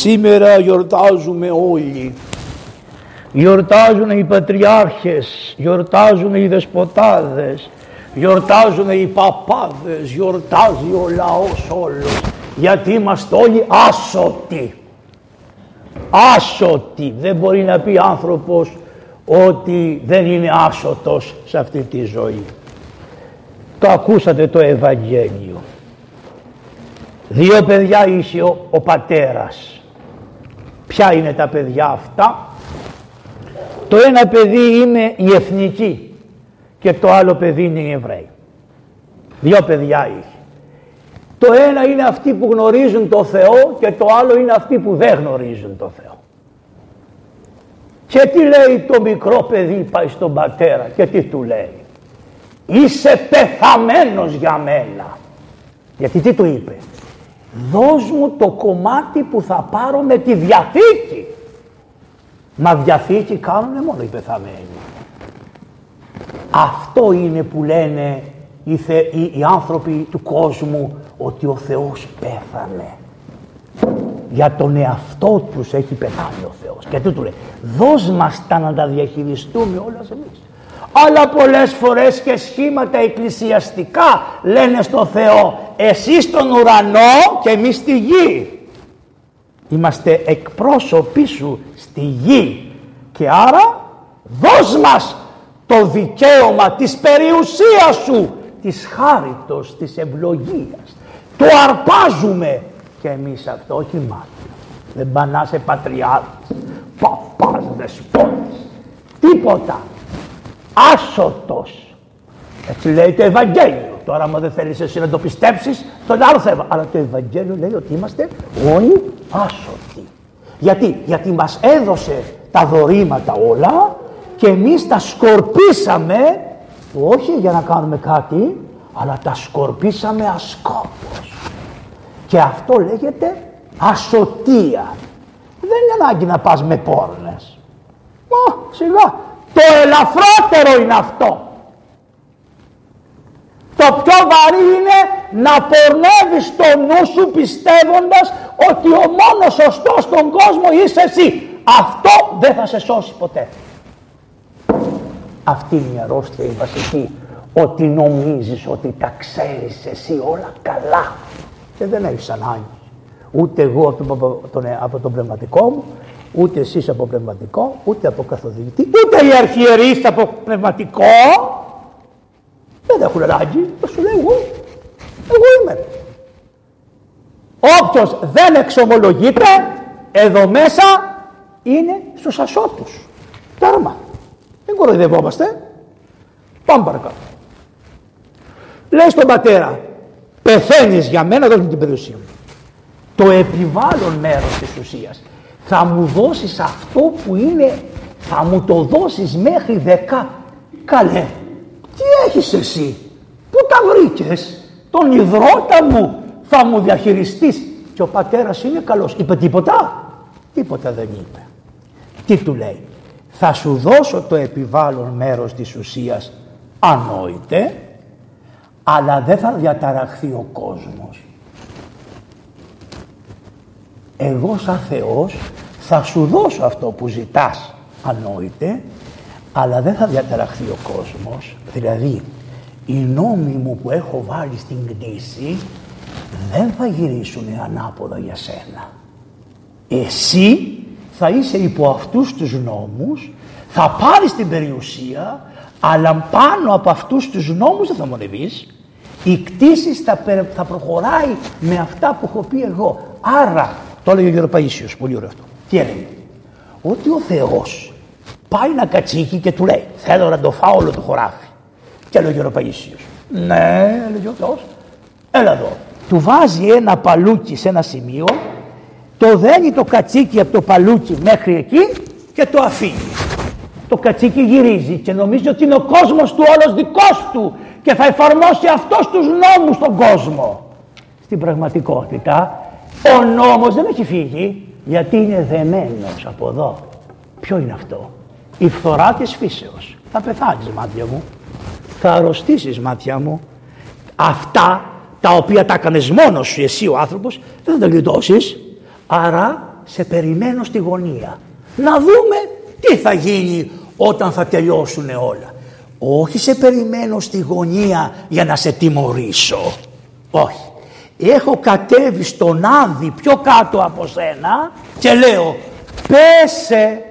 σήμερα γιορτάζουμε όλοι. Γιορτάζουν οι πατριάρχες, γιορτάζουν οι δεσποτάδες, γιορτάζουν οι παπάδες, γιορτάζει ο λαός όλος. Γιατί είμαστε όλοι άσωτοι. Άσωτοι. Δεν μπορεί να πει άνθρωπος ότι δεν είναι άσωτος σε αυτή τη ζωή. Το ακούσατε το Ευαγγέλιο. Δύο παιδιά είχε ο, ο πατέρας. Ποια είναι τα παιδιά αυτά; Το ένα παιδί είναι η εθνική και το άλλο παιδί είναι οι Εβραίοι. Δύο παιδιά είχε. Το ένα είναι αυτοί που γνωρίζουν το Θεό και το άλλο είναι αυτοί που δεν γνωρίζουν το Θεό. Και τι λέει το μικρό παιδί πάει στον πατέρα και τι του λέει; Είσαι πεθαμένος για μένα. Γιατί τι του είπε; Δώσ' μου το κομμάτι που θα πάρω με τη Διαθήκη. Μα Διαθήκη κάνουν μόνο οι πεθαμένοι. Αυτό είναι που λένε οι, οι, άνθρωποι του κόσμου ότι ο Θεός πέθανε. Για τον εαυτό τους έχει πεθάνει ο Θεός. Και τι του λέει, δώσ' μας τα να τα διαχειριστούμε όλα εμείς. Αλλά πολλές φορές και σχήματα εκκλησιαστικά λένε στο Θεό εσύ στον ουρανό και εμείς στη γη. Είμαστε εκπρόσωποι σου στη γη και άρα δώσ' μας το δικαίωμα της περιουσίας σου, της χάριτος, της ευλογίας. Το αρπάζουμε και εμείς αυτό, όχι μάτια. Δεν πανάσαι πατριάρχης, παπάς, δεσπότης, τίποτα άσωτος. Έτσι λέει το Ευαγγέλιο. Τώρα άμα δεν θέλεις εσύ να το πιστέψεις, τον άλλο θέμα. Αλλά το Ευαγγέλιο λέει ότι είμαστε όλοι άσωτοι. Γιατί, γιατί μας έδωσε τα δωρήματα όλα και εμείς τα σκορπίσαμε, όχι για να κάνουμε κάτι, αλλά τα σκορπίσαμε ασκόπως. Και αυτό λέγεται ασωτεία. Δεν είναι ανάγκη να πας με πόρνες. Μα σιγά, το ελαφρότερο είναι αυτό. Το πιο βαρύ είναι να πορνεύεις το νου σου πιστεύοντας ότι ο μόνος σωστός στον κόσμο είσαι εσύ. Αυτό δεν θα σε σώσει ποτέ. Αυτή είναι η αρρώστια η βασική. Ότι νομίζεις ότι τα ξέρεις εσύ όλα καλά. Και δεν έχεις ανάγκη. Ούτε εγώ από τον, από τον πνευματικό μου, Ούτε εσείς από πνευματικό, ούτε από καθοδηγητή, ούτε οι αρχιερείς από πνευματικό. Δεν έχουν ανάγκη. Θα σου λέει εγώ. Εγώ είμαι. Όποιος δεν εξομολογείται, εδώ μέσα είναι στους ασώτους. Τέρμα. Δεν κοροϊδευόμαστε. Πάμε παρακάτω. Λέει στον πατέρα, πεθαίνεις για μένα, δώσ' μου την περιουσία μου. Το επιβάλλον μέρος της ουσίας θα μου δώσεις αυτό που είναι, θα μου το δώσεις μέχρι δεκά. Καλέ, τι έχεις εσύ, πού τα βρήκες, τον υδρότα μου θα μου διαχειριστείς. Και ο πατέρας είναι καλός. Είπε τίποτα, τίποτα δεν είπε. Τι του λέει, θα σου δώσω το επιβάλλον μέρος της ουσίας ανόητε, αλλά δεν θα διαταραχθεί ο κόσμος εγώ σαν Θεός θα σου δώσω αυτό που ζητάς ανόητε αλλά δεν θα διαταραχθεί ο κόσμος. Δηλαδή οι νόμοι μου που έχω βάλει στην κτήση δεν θα γυρίσουν ανάποδα για σένα. Εσύ θα είσαι υπό αυτούς τους νόμους θα πάρεις την περιουσία αλλά πάνω από αυτούς τους νόμους δεν θα μονεβείς. Η κτήση θα, θα προχωράει με αυτά που έχω πει εγώ. Άρα το έλεγε ο Γιώργο Παΐσιος, πολύ ωραίο αυτό. Τι έλεγε; Ότι ο Θεός πάει να κατσίχει και του λέει θέλω να το φάω όλο το χωράφι. Και έλεγε ο Γιώργο Παΐσιος. Ναι, έλεγε ο Θεός. Έλα εδώ. Του βάζει ένα παλούκι σε ένα σημείο, το δένει το κατσίκι από το παλούκι μέχρι εκεί και το αφήνει. Το κατσίκι γυρίζει και νομίζει ότι είναι ο κόσμος του όλος δικός του και θα εφαρμόσει αυτός τους νόμους στον κόσμο. Στην πραγματικότητα ο νόμος δεν έχει φύγει γιατί είναι δεμένος από εδώ. Ποιο είναι αυτό; Η φθορά της φύσεως. Θα πεθάνεις μάτια μου. Θα αρρωστήσεις μάτια μου. Αυτά τα οποία τα έκανες μόνος σου εσύ ο άνθρωπος δεν θα τα γλιτώσεις. Άρα σε περιμένω στη γωνία. Να δούμε τι θα γίνει όταν θα τελειώσουν όλα. Όχι σε περιμένω στη γωνία για να σε τιμωρήσω. Όχι. Έχω κατέβει στον Άδη πιο κάτω από σένα και λέω πέσε,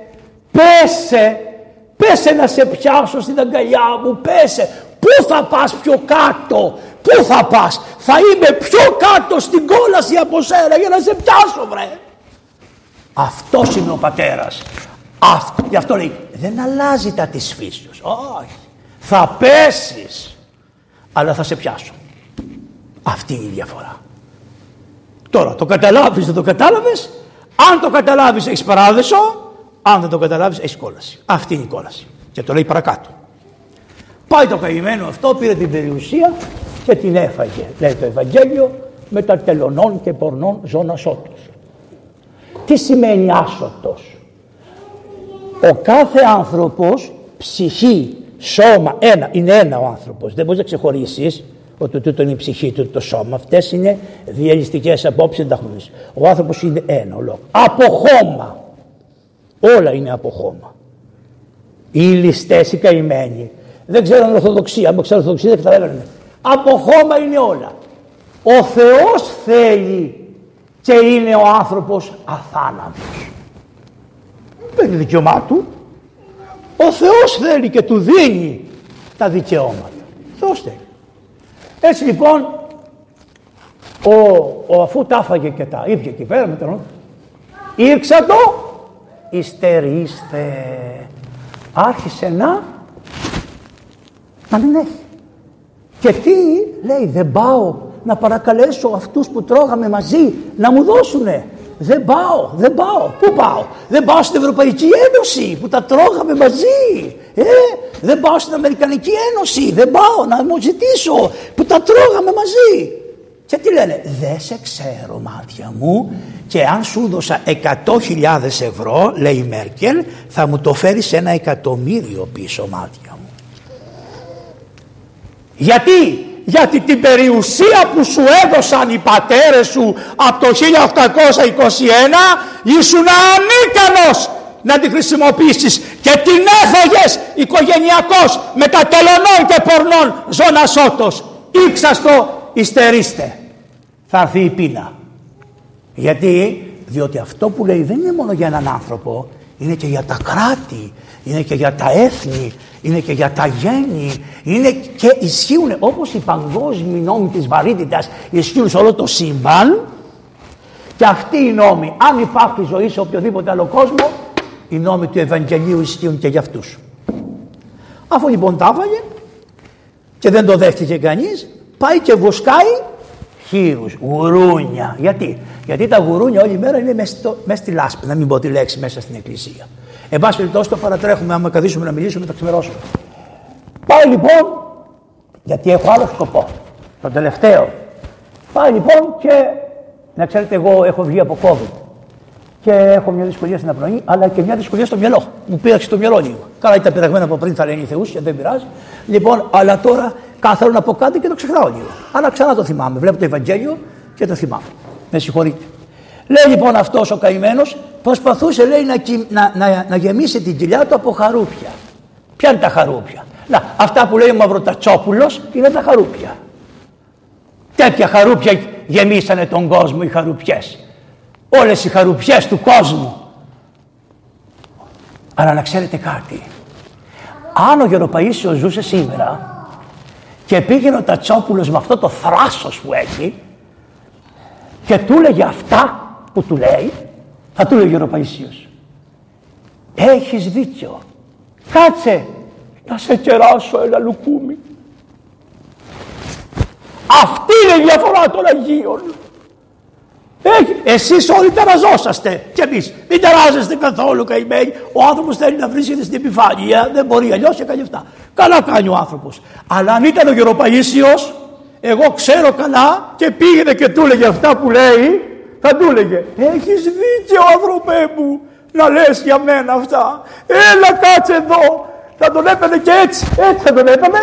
πέσε, πέσε να σε πιάσω στην αγκαλιά μου, πέσε. Πού θα πας πιο κάτω, πού θα πας, θα είμαι πιο κάτω στην κόλαση από σένα για να σε πιάσω βρε. Αυτός είναι ο πατέρας. Αυτό, γι' αυτό λέει δεν αλλάζει τα της φύσεως. Όχι. Θα πέσεις αλλά θα σε πιάσω. Αυτή είναι η διαφορά. Τώρα το καταλάβεις δεν το κατάλαβες; Αν το καταλάβεις έχεις παράδεσο. Αν δεν το καταλάβεις έχεις κόλαση. Αυτή είναι η κόλαση. Και το λέει παρακάτω. Πάει το καημένο αυτό, πήρε την περιουσία και την έφαγε. Λέει το Ευαγγέλιο με τα τελωνών και πορνών ζώνα άσωτος. Τι σημαίνει άσωτος; Ο κάθε άνθρωπος ψυχή, σώμα, ένα, είναι ένα ο άνθρωπος. Δεν μπορείς να ξεχωρίσεις ότι τούτο είναι η ψυχή του, το σώμα. Αυτές είναι διαλυστικές απόψεις, δεν τα Ο άνθρωπος είναι ένα ολόκληρο. Από χώμα. Όλα είναι από χώμα. Οι ληστές, οι καημένοι. Δεν ξέρουν Ορθοδοξία. Αν ξέρουν Ορθοδοξία δεν καταλαβαίνουν. Από χώμα είναι όλα. Ο Θεός θέλει και είναι ο άνθρωπος αθάνατος. Δεν είναι δικαιωμά του. Ο Θεός θέλει και του δίνει τα δικαιώματα. Θεός θέλει. Έτσι λοιπόν, ο, ο αφού τα έφαγε και τα ήπια εκεί πέρα με τον ήρξα το, υστερήστε. Άρχισε να, να μην έχει. Και τι λέει, δεν πάω να παρακαλέσω αυτούς που τρώγαμε μαζί να μου δώσουνε. Δεν πάω, δεν πάω. Πού πάω; Δεν πάω στην Ευρωπαϊκή Ένωση που τα τρώγαμε μαζί. Ε, δεν πάω στην Αμερικανική Ένωση. Δεν πάω να μου ζητήσω που τα τρώγαμε μαζί. Και τι λένε, δεν σε ξέρω μάτια μου και αν σου δώσα 100.000 ευρώ, λέει η Μέρκελ, θα μου το φέρεις σε ένα εκατομμύριο πίσω μάτια μου. Γιατί; Γιατί την περιουσία που σου έδωσαν οι πατέρες σου από το 1821 ήσουν ανίκανος να την χρησιμοποιήσεις και την έφαγες οικογενειακός με τα τελωνών και πορνών ζώνα σώτος. Ήξαστο υστερήστε. Θα έρθει η πείνα. Γιατί, διότι αυτό που λέει δεν είναι μόνο για έναν άνθρωπο, είναι και για τα κράτη, είναι και για τα έθνη, είναι και για τα γέννη, είναι και ισχύουν όπως οι παγκόσμιοι νόμοι της βαρύτητας ισχύουν σε όλο το σύμπαν και αυτοί οι νόμοι, αν υπάρχει ζωή σε οποιοδήποτε άλλο κόσμο, οι νόμοι του Ευαγγελίου ισχύουν και για αυτούς. Αφού λοιπόν τα έφαγε και δεν το δέχτηκε κανείς, πάει και βοσκάει χείρους, γουρούνια. Γιατί, Γιατί τα γουρούνια όλη μέρα είναι μέσα, στη λάσπη, να μην πω τη λέξη μέσα στην εκκλησία. Εν πάση περιπτώσει το παρατρέχουμε, άμα καθίσουμε να μιλήσουμε, θα ξημερώσουμε. Πάει λοιπόν, γιατί έχω άλλο σκοπό, το τελευταίο. Πάει λοιπόν και, να ξέρετε, εγώ έχω βγει από COVID και έχω μια δυσκολία στην απνοή, αλλά και μια δυσκολία στο μυαλό. Μου πήραξε το μυαλό λίγο. Καλά, ήταν πειραγμένα από πριν, θα λένε οι Θεούς, και δεν πειράζει. Λοιπόν, αλλά τώρα κάθομαι να πω κάτι και το ξεχνάω λίγο. Αλλά ξανά το θυμάμαι. Βλέπω το Ευαγγέλιο και το θυμάμαι. Με συγχωρείτε. Λέει λοιπόν αυτός ο καημένος, προσπαθούσε λέει να, να, να, να, γεμίσει την κοιλιά του από χαρούπια. Ποια είναι τα χαρούπια; Να, αυτά που λέει ο Μαυροτατσόπουλος είναι τα χαρούπια. Τέτοια χαρούπια γεμίσανε τον κόσμο οι χαρουπιές. Όλες οι χαρουπιές του κόσμου. Αλλά να ξέρετε κάτι. Αν ο Γεροπαΐσιος ζούσε σήμερα και πήγαινε ο Τατσόπουλος με αυτό το θράσος που έχει και του έλεγε αυτά που του λέει, θα του λέει ο Παϊσίος. Έχεις δίκιο. Κάτσε να σε κεράσω ένα λουκούμι. Αυτή είναι η διαφορά των Αγίων. Έχει, εσείς όλοι ταραζόσαστε και εμείς. Μην ταράζεστε καθόλου καημένοι. Ο άνθρωπος θέλει να βρίσκεται στην επιφάνεια. Δεν μπορεί αλλιώς και κάνει αυτά. Καλά κάνει ο άνθρωπος. Αλλά αν ήταν ο Γεροπαΐσιος, εγώ ξέρω καλά και πήγαινε και του έλεγε αυτά που λέει, θα του έλεγε έχεις δίκιο άνθρωπέ μου να λες για μένα αυτά έλα κάτσε εδώ θα τον έπαιρνε και έτσι έτσι θα τον έπαιρνε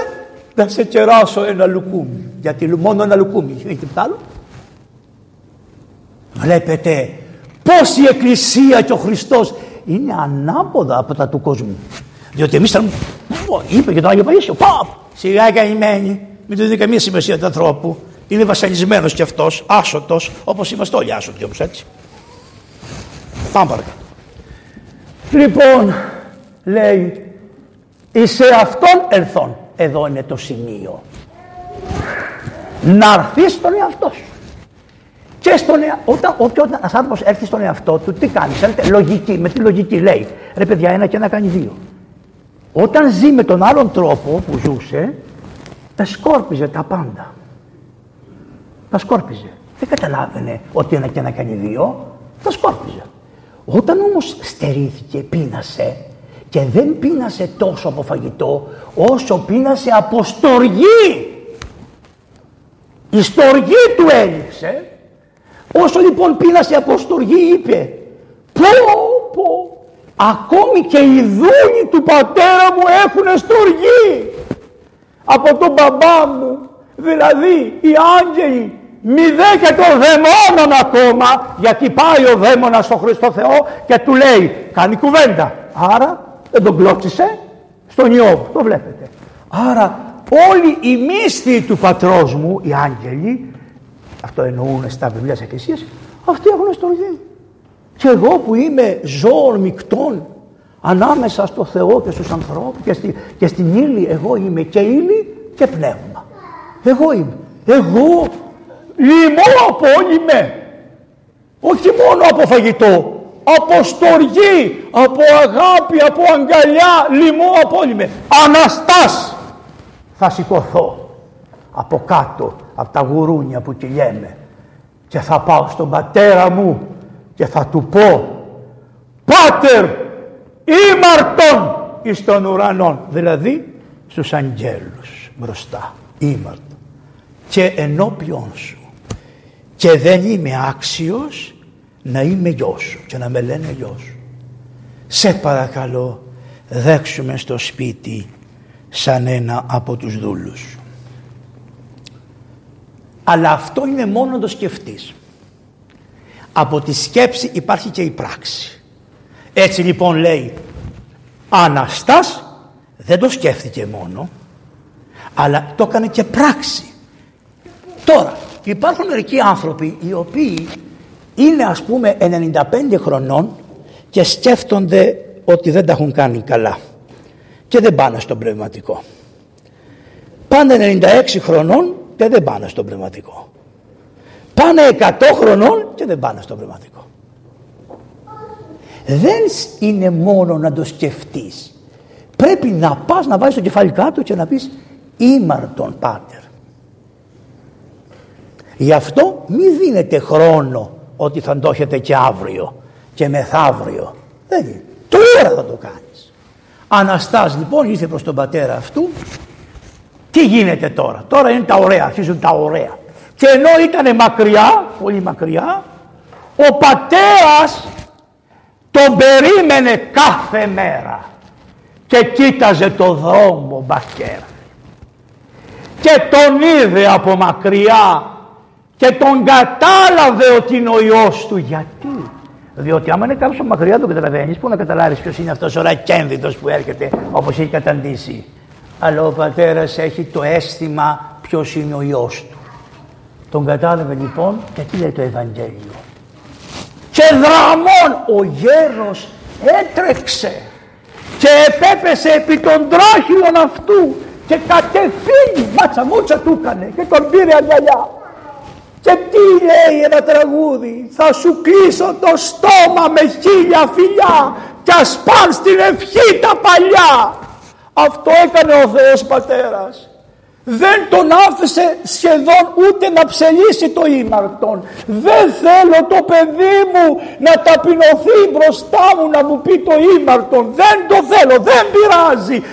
να σε κεράσω ένα λουκούμι γιατί μόνο ένα λουκούμι έχει τίποτα άλλο βλέπετε Πώς η Εκκλησία και ο Χριστός είναι ανάποδα από τα του κόσμου. Διότι εμείς θα είπε για τον Άγιο Παγίσιο, παπ, σιγά καημένη, μην του δίνει καμία σημασία του ανθρώπου. Είναι βασανισμένος κι αυτός, άσωτος, όπως είμαστε όλοι άσωτοι όμως έτσι. Πάμε παρακάτω. Λοιπόν, λέει, σε αυτόν ερθών. Εδώ είναι το σημείο. Να έρθεις στον εαυτό σου. Και στον εα... όταν, όταν ένας άνθρωπος έρθει στον εαυτό του, τι κάνει. Λογική, με τη λογική λέει: Ρε παιδιά, ένα και ένα κάνει δύο. Όταν ζει με τον άλλον τρόπο που ζούσε, τα σκόρπιζε τα πάντα. Τα σκόρπιζε. Δεν καταλάβαινε ότι ένα και ένα κάνει δύο. Τα σκόρπιζε. Όταν όμως στερήθηκε, πείνασε και δεν πείνασε τόσο από φαγητό όσο πείνασε από στοργή. Η στοργή του έλειψε. Όσο λοιπόν πείνασε από στοργή είπε πω πω ακόμη και οι δούλοι του πατέρα μου έχουν στοργή. Από τον μπαμπά μου δηλαδή οι άγγελοι μηδέ και των δαιμόνων ακόμα γιατί πάει ο δαίμονας στο Χριστό Θεό και του λέει κάνει κουβέντα άρα δεν τον κλώτσισε στον Ιώβ το βλέπετε. Άρα όλοι οι μύστοι του πατρός μου οι άγγελοι αυτό εννοούν στα βιβλία της Εκκλησίας αυτοί έχουν στοργή και εγώ που είμαι ζώων μεικτών ανάμεσα στο Θεό και στους ανθρώπους και, στη, και στην ύλη εγώ είμαι και ύλη και πνεύμα εγώ είμαι εγώ λιμώ απόλυμε. Όχι μόνο από φαγητό, από στοργή, από αγάπη, από αγκαλιά, λιμώ απόλυμε. Αναστάς θα σηκωθώ από κάτω, από τα γουρούνια που κυλιέμαι και θα πάω στον πατέρα μου και θα του πω «Πάτερ, ήμαρτον εις των ουρανών», δηλαδή στους αγγέλους μπροστά, ήμαρτον και ενώπιον σου και δεν είμαι άξιος να είμαι γιος σου και να με λένε γιος σου. Σε παρακαλώ δέξουμε στο σπίτι σαν ένα από τους δούλους σου. Αλλά αυτό είναι μόνο το σκεφτείς. Από τη σκέψη υπάρχει και η πράξη. Έτσι λοιπόν λέει Αναστάς δεν το σκέφτηκε μόνο αλλά το έκανε και πράξη. Τώρα Υπάρχουν μερικοί άνθρωποι οι οποίοι είναι ας πούμε 95 χρονών και σκέφτονται ότι δεν τα έχουν κάνει καλά και δεν πάνε στον πνευματικό. Πάνε 96 χρονών και δεν πάνε στον πνευματικό. Πάνε 100 χρονών και δεν πάνε στον πνευματικό. Δεν είναι μόνο να το σκεφτείς. Πρέπει να πας να βάλεις το κεφάλι κάτω και να πεις ήμαρτον πάτερ. Γι' αυτό μην δίνετε χρόνο ότι θα το έχετε και αύριο και μεθαύριο. Δεν είναι. Τώρα θα το κάνεις. Αναστάς λοιπόν ήρθε προς τον πατέρα αυτού. Τι γίνεται τώρα; Τώρα είναι τα ωραία. Αρχίζουν τα ωραία. Και ενώ ήταν μακριά, πολύ μακριά, ο πατέρας τον περίμενε κάθε μέρα και κοίταζε το δρόμο μπακέρα και τον είδε από μακριά και τον κατάλαβε ότι είναι ο Υιός του. Γιατί; Διότι άμα είναι κάποιος μακριά τον καταλαβαίνεις, πού να καταλάβεις ποιος είναι αυτός ο ρακένδυτος που έρχεται όπως έχει καταντήσει. Αλλά ο πατέρας έχει το αίσθημα ποιος είναι ο ιό του. Τον κατάλαβε λοιπόν και τι λέει το Ευαγγέλιο. Και δραμών ο γέρος έτρεξε και επέπεσε επί των τράχυλων αυτού και κατευθύνει μάτσα μούτσα του έκανε και τον πήρε αγκαλιά. Και τι λέει ένα τραγούδι Θα σου κλείσω το στόμα με χίλια φιλιά Κι ας πάνε στην ευχή τα παλιά Αυτό έκανε ο Θεός Πατέρας δεν τον άφησε σχεδόν ούτε να ψελίσει το ήμαρτον. Δεν θέλω το παιδί μου να ταπεινωθεί μπροστά μου να μου πει το ήμαρτον. Δεν το θέλω, δεν πειράζει.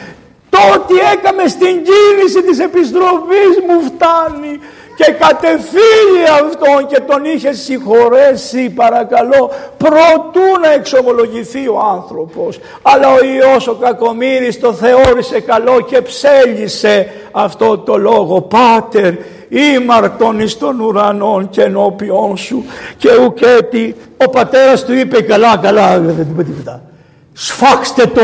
Το ότι έκαμε στην κίνηση της επιστροφής μου φτάνει και κατεφύγει αυτόν και τον είχε συγχωρέσει παρακαλώ προτού να εξομολογηθεί ο άνθρωπος. Αλλά ο Υιός ο Κακομύρης το θεώρησε καλό και ψέλισε αυτό το λόγο. Πάτερ ήμαρτον εις των ουρανών και ενώπιόν σου και ουκέτι ο πατέρας του είπε καλά καλά δεν είπε τίποτα. Σφάξτε το,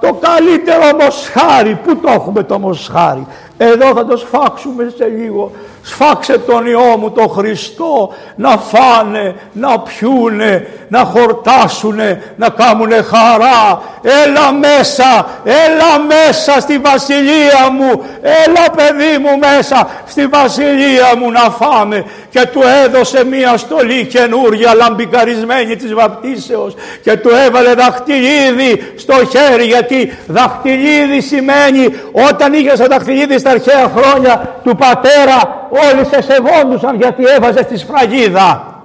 το καλύτερο μοσχάρι. Πού το έχουμε το μοσχάρι; Εδώ θα το σφάξουμε σε λίγο Σφάξε τον Υιό μου τον Χριστό να φάνε, να πιούνε, να χορτάσουνε, να κάνουνε χαρά. Έλα μέσα, έλα μέσα στη βασιλεία μου, έλα παιδί μου μέσα στη βασιλεία μου να φάμε. Και του έδωσε μία στολή καινούρια λαμπικαρισμένη της βαπτίσεως και του έβαλε δαχτυλίδι στο χέρι γιατί δαχτυλίδι σημαίνει όταν είχες το δαχτυλίδι στα αρχαία χρόνια του πατέρα όλοι σε σεβόντουσαν γιατί έβαζε τη σφραγίδα.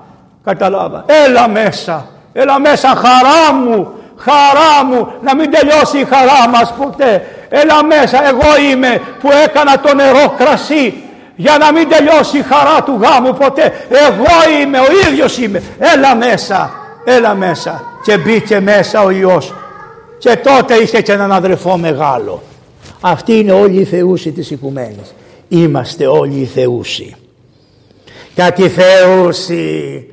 Καταλάβα. Έλα μέσα. Έλα μέσα χαρά μου. Χαρά μου να μην τελειώσει η χαρά μας ποτέ. Έλα μέσα. Εγώ είμαι που έκανα το νερό κρασί για να μην τελειώσει η χαρά του γάμου ποτέ. Εγώ είμαι. Ο ίδιος είμαι. Έλα μέσα. Έλα μέσα. Και μπήκε μέσα ο Υιός. Και τότε είχε και έναν αδερφό μεγάλο. Αυτή είναι όλη η θεούση της οικουμένης είμαστε όλοι οι θεούσοι. Κάτι θεούσοι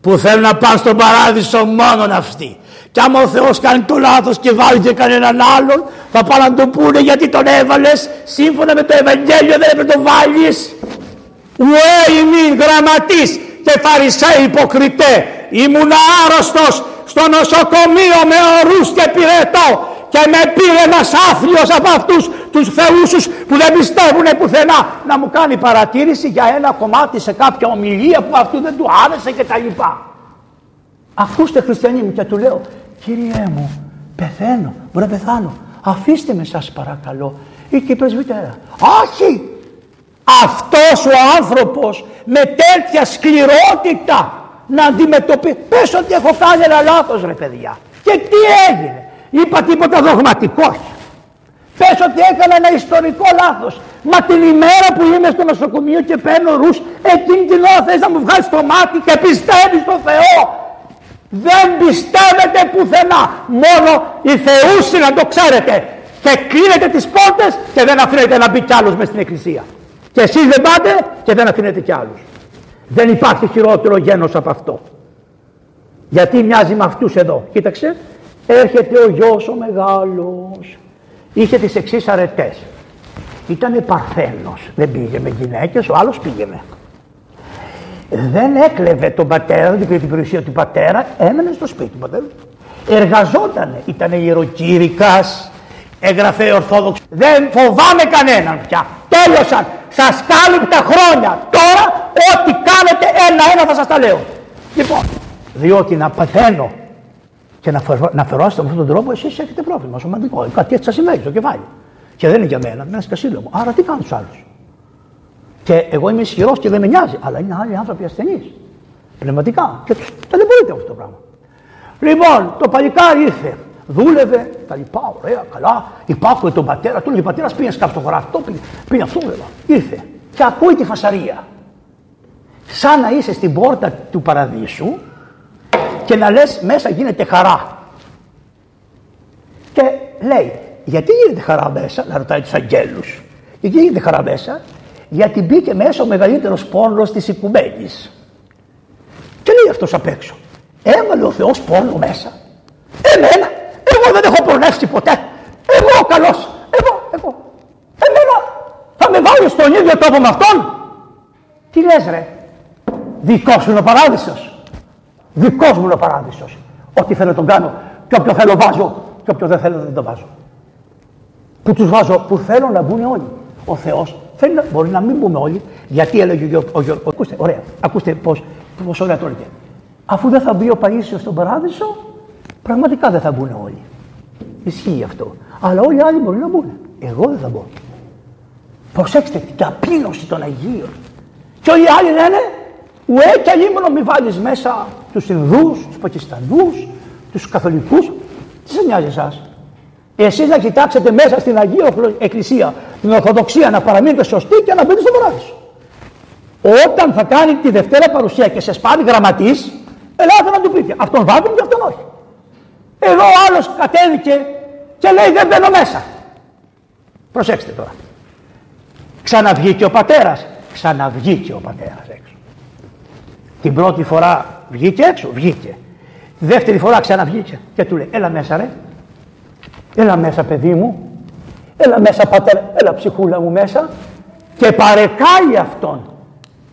που θέλουν να πάνε στον παράδεισο μόνον αυτοί. Και άμα ο Θεός κάνει το λάθος και βάλει και κανέναν άλλον θα πάνε να το πούνε γιατί τον έβαλες σύμφωνα με το Ευαγγέλιο δεν έπρεπε να το βάλεις. Ουέ ημίν γραμματής και φαρισαίοι υποκριτέ ήμουν άρρωστος στο νοσοκομείο με ορούς και πυρετό και με πήρε ένας άθλιος από αυτούς τους θεούσους που δεν πιστεύουν πουθενά να μου κάνει παρατήρηση για ένα κομμάτι σε κάποια ομιλία που αυτού δεν του άρεσε και τα λοιπά. Ακούστε χριστιανοί μου και του λέω Κύριέ μου πεθαίνω, μπορεί να πεθάνω αφήστε με σας παρακαλώ ή και η πρεσβυτέρα. Όχι! Αυτός ο άνθρωπος με τέτοια σκληρότητα να αντιμετωπίσει. Πες ότι έχω κάνει ένα λάθος ρε παιδιά. Και τι έγινε. Είπα τίποτα δογματικό. Πες ότι έκανα ένα ιστορικό λάθος. Μα την ημέρα που είμαι στο νοσοκομείο και παίρνω ρους, εκείνη την ώρα θες να μου βγάλεις το μάτι και πιστεύεις στο Θεό. Δεν πιστεύετε πουθενά. Μόνο οι θεούσοι να το ξέρετε. Και κλείνετε τις πόρτες και δεν αφήνετε να μπει κι άλλος μες στην εκκλησία. Και εσείς δεν πάτε και δεν αφήνετε κι άλλους. Δεν υπάρχει χειρότερο γένος από αυτό. Γιατί μοιάζει με αυτούς εδώ. Κοίταξε, έρχεται ο γιος ο μεγάλος. Είχε τις εξής αρετές. Ήτανε παρθένος. Δεν πήγε με γυναίκες, ο άλλος πήγαινε. Δεν έκλεβε τον πατέρα, δεν πήρε την περιουσία του πατέρα, έμενε στο σπίτι του πατέρα. Εργαζότανε, ήταν ιεροκήρυκας, έγραφε ορθόδοξο. Δεν φοβάμαι κανέναν πια. Τέλειωσαν. Σας κάλυπτα χρόνια. Τώρα ό,τι κάνετε ένα-ένα θα σας τα λέω. Λοιπόν, διότι να παθαίνω και να, φερ, να φερώσετε με αυτόν τον τρόπο, εσείς έχετε πρόβλημα σωματικό. Κάτι έτσι σας συμβαίνει στο κεφάλι. Και δεν είναι για μένα, είναι ένα σκασίλο Άρα τι κάνουν τους άλλους; Και εγώ είμαι ισχυρός και δεν με νοιάζει, αλλά είναι άλλοι άνθρωποι ασθενείς. Πνευματικά. Και ταλαιπωρείται αυτό το πράγμα. Λοιπόν, το παλικάρι ήρθε. Δούλευε, τα λοιπά, ωραία, καλά. Υπάκουε τον πατέρα του, ο πατέρας πήγε αυτό, πήγε, πήγε αυτό, βέβαια. Ήρθε και ακούει τη φασαρία. Σαν να είσαι στην πόρτα του παραδείσου και να λες μέσα γίνεται χαρά. Και λέει, γιατί γίνεται χαρά μέσα, να ρωτάει τους αγγέλους. Γιατί γίνεται χαρά μέσα, γιατί μπήκε μέσα ο μεγαλύτερος πόνος της οικουμένης. Και λέει αυτός απ' έξω, έβαλε ο Θεός πόνο μέσα. Εμένα, εγώ δεν έχω πονέσει ποτέ. Εγώ ο καλός, εγώ, εγώ. Εμένα θα με βάλει στον ίδιο τόπο με αυτόν. Τι λες ρε, δικός σου είναι ο παράδεισος. Δικός μου είναι ο παράδεισος. Ό,τι θέλω τον κάνω. Και όποιο θέλω βάζω. Και όποιο δεν θέλω δεν το βάζω. Που τους βάζω, που θέλω να μπουν όλοι. Ο Θεός θέλει να, μπορεί να μην μπούμε όλοι, γιατί έλεγε ο Γιώργος. Ακούστε, ωραία, ακούστε πώς πώς ωραία το έλεγε. Αφού δεν θα μπει ο Παίσιο στον παράδεισο, πραγματικά δεν θα μπουν όλοι. Ισχύει αυτό. Αλλά όλοι οι άλλοι μπορεί να μπουν. Εγώ δεν θα μπω. Προσέξτε την ταπείνωση των Αγίων. Και όλοι οι άλλοι λένε, ουέ και αλλήμωνο μη βάλεις μέσα τους Ινδούς, τους Πακιστανούς, τους Καθολικούς. Τι σε νοιάζει εσάς; Εσείς να κοιτάξετε μέσα στην Αγία Εκκλησία, την Ορθοδοξία να παραμείνετε σωστοί και να μπείτε στον παράδεισο. Όταν θα κάνει τη Δευτέρα παρουσία και σε σπάνει γραμματής, ελάτε να του πείτε. Αυτόν βάζουν και αυτόν όχι. Εδώ ο άλλος κατέβηκε και λέει δεν μπαίνω μέσα. Προσέξτε τώρα. Ξαναβγήκε ο πατέρας ξαναβγήκε ο πατέρας έξω. Την πρώτη φορά βγήκε έξω, βγήκε. Τη δεύτερη φορά ξαναβγήκε και του λέει έλα μέσα ρε, έλα μέσα παιδί μου, έλα μέσα πατέρα, έλα ψυχούλα μου μέσα και παρεκάει αυτόν.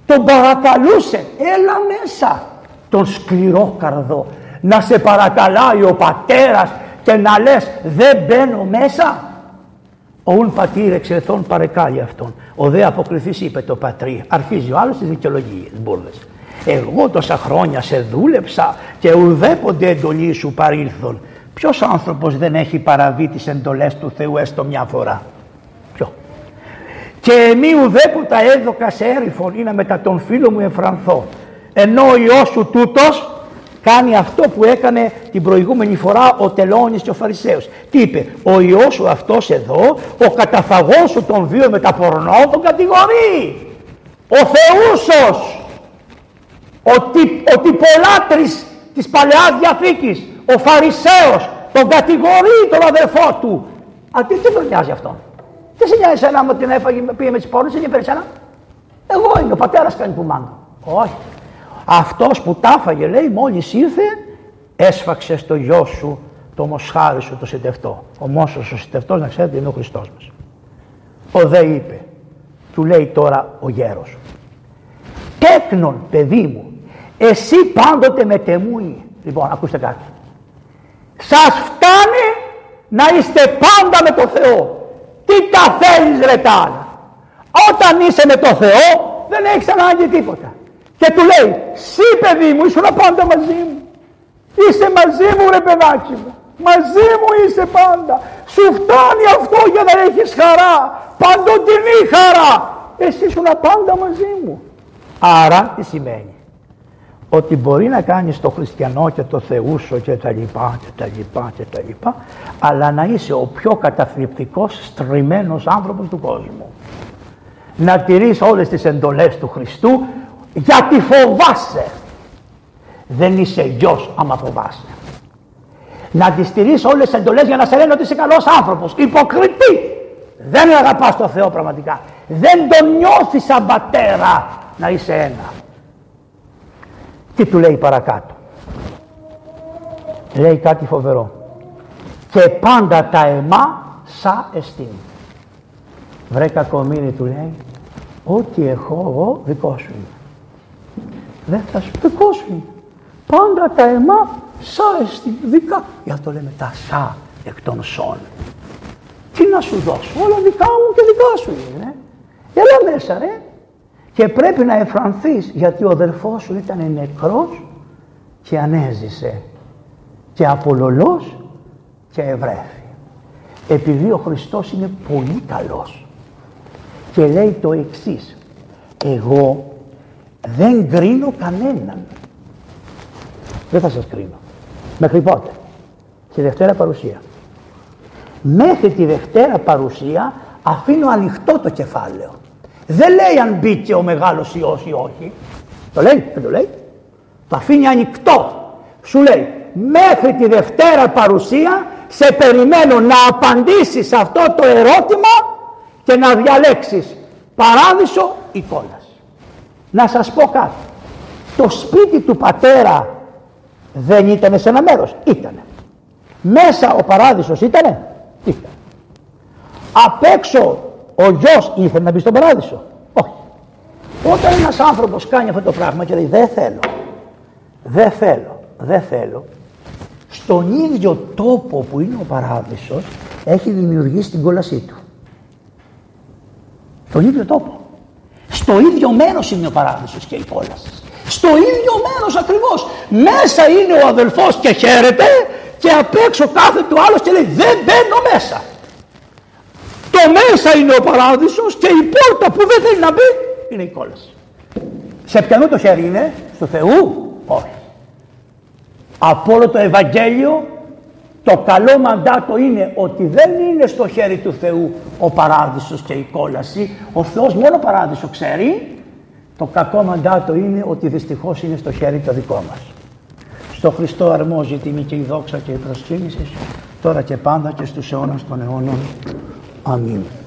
Τον παρακαλούσε, έλα μέσα. Τον σκληρό καρδό. Να σε παρακαλάει ο πατέρας και να λες δεν μπαίνω μέσα. Ο ουν πατήρ εξελθόν παρεκάλει αυτόν. Ο δε αποκριθής είπε το πατρί. Αρχίζει ο άλλος τις δικαιολογίες, μπουρδες. Εγώ τόσα χρόνια σε δούλεψα και ουδέποτε εντολή σου παρήλθον. Ποιος άνθρωπος δεν έχει παραβεί τις εντολές του Θεού έστω μια φορά; Ποιο; Και εμεί ουδέποτε έδωκα σε έριφον ή να μετά τον φίλο μου εμφρανθώ. Ενώ ο Υιός σου τούτος κάνει αυτό που έκανε την προηγούμενη φορά ο Τελώνης και ο Φαρισαίος. Τι είπε, ο Υιός σου αυτός εδώ, ο καταφαγός σου τον βίο με τα πορνό τον κατηγορεί. Ο Θεούσος, ο, τι, ο τυπολάτρης της Παλαιάς Διαθήκης, ο Φαρισαίος, τον κατηγορεί τον αδερφό του. Α, τι, τι τον νοιάζει αυτό. Τι σε νοιάζει εσένα άμα την έφαγε, πήγε με τις πόρνες, σε νοιάζει εσένα; Εγώ είναι, ο πατέρας κάνει που μάγκα. Όχι. Αυτός που τα έφαγε λέει μόλις ήρθε έσφαξε στο γιο σου το μοσχάρι σου το συντευτό. Ο μόσος ο συντευτός να ξέρετε είναι ο Χριστός μας. Ο δε είπε, του λέει τώρα ο γέρος. Τέκνον παιδί μου, εσύ πάντοτε με τεμούει. Λοιπόν, ακούστε κάτι. Σας φτάνει να είστε πάντα με το Θεό. Τι τα θέλεις ρε τα Όταν είσαι με το Θεό δεν έχεις ανάγκη τίποτα. Και του λέει, «Σύ παιδί μου, ήσουν πάντα μαζί μου. Είσαι μαζί μου ρε παιδάκι μου. Μαζί μου είσαι πάντα. Σου φτάνει αυτό για να έχεις χαρά. Παντοτινή χαρά. Εσύ ήσουν πάντα μαζί μου. Άρα τι σημαίνει; Ότι μπορεί να κάνεις το χριστιανό και το θεούσο και τα λοιπά και τα λοιπά και τα λοιπά αλλά να είσαι ο πιο καταθλιπτικός στριμμένος άνθρωπος του κόσμου. Να τηρείς όλες τις εντολές του Χριστού γιατί φοβάσαι. Δεν είσαι γιος άμα φοβάσαι. Να τη στηρίσει όλες τις εντολές για να σε λένε ότι είσαι καλός άνθρωπος. Υποκριτή. Δεν αγαπάς τον Θεό πραγματικά. Δεν τον νιώθεις σαν πατέρα να είσαι ένα. Τι του λέει παρακάτω. Λέει κάτι φοβερό. Και πάντα τα αιμά σα εστίν. Βρε κακομύρι του λέει. Ό,τι έχω εγώ δικό σου είναι δεν θα σου δικό σου Πάντα τα αιμά σα εστί δικά. Για αυτό λέμε τα σα εκ των σών. Τι να σου δώσω, όλα δικά μου και δικά σου είναι. Έλα μέσα ρε. Και πρέπει να εφρανθείς γιατί ο αδελφός σου ήταν νεκρός και ανέζησε και απολολός και ευρέθη. Επειδή ο Χριστός είναι πολύ καλός και λέει το εξής εγώ δεν κρίνω κανέναν. Δεν θα σας κρίνω. Μέχρι πότε; Τη Δευτέρα παρουσία. Μέχρι τη Δευτέρα παρουσία αφήνω ανοιχτό το κεφάλαιο. Δεν λέει αν μπήκε ο μεγάλος Υιός ή όχι. Το λέει, δεν το λέει. Το αφήνει ανοιχτό. Σου λέει, μέχρι τη Δευτέρα παρουσία σε περιμένω να απαντήσεις σε αυτό το ερώτημα και να διαλέξεις παράδεισο ή κόλλα. Να σας πω κάτι. Το σπίτι του πατέρα δεν ήταν σε ένα μέρος. Ήτανε. Μέσα ο παράδεισος ήτανε. Ήταν. Απ' έξω ο γιος ήθελε να μπει στον παράδεισο. Όχι. Όταν ένας άνθρωπος κάνει αυτό το πράγμα και λέει δεν θέλω, δεν θέλω, δεν θέλω, στον ίδιο τόπο που είναι ο παράδεισος έχει δημιουργήσει την κόλασή του. Στον ίδιο τόπο. Στο ίδιο μέρος είναι ο παράδεισος και η κόλαση. Στο ίδιο μέρος ακριβώς. Μέσα είναι ο αδελφός και χαίρεται και απ' έξω κάθεται ο άλλος και λέει δεν μπαίνω μέσα. Το μέσα είναι ο παράδεισος και η πόρτα που δεν θέλει να μπει είναι η κόλαση. Σε ποιανού το χέρι είναι, στο Θεού, όχι. Από όλο το Ευαγγέλιο το καλό μαντάτο είναι ότι δεν είναι στο χέρι του Θεού ο παράδεισος και η κόλαση. Ο Θεός μόνο παράδεισο ξέρει. Το κακό μαντάτο είναι ότι δυστυχώς είναι στο χέρι το δικό μας. Στο Χριστό αρμόζει η τιμή και η δόξα και η προσκύνηση τώρα και πάντα και στους αιώνας των αιώνων. Amém.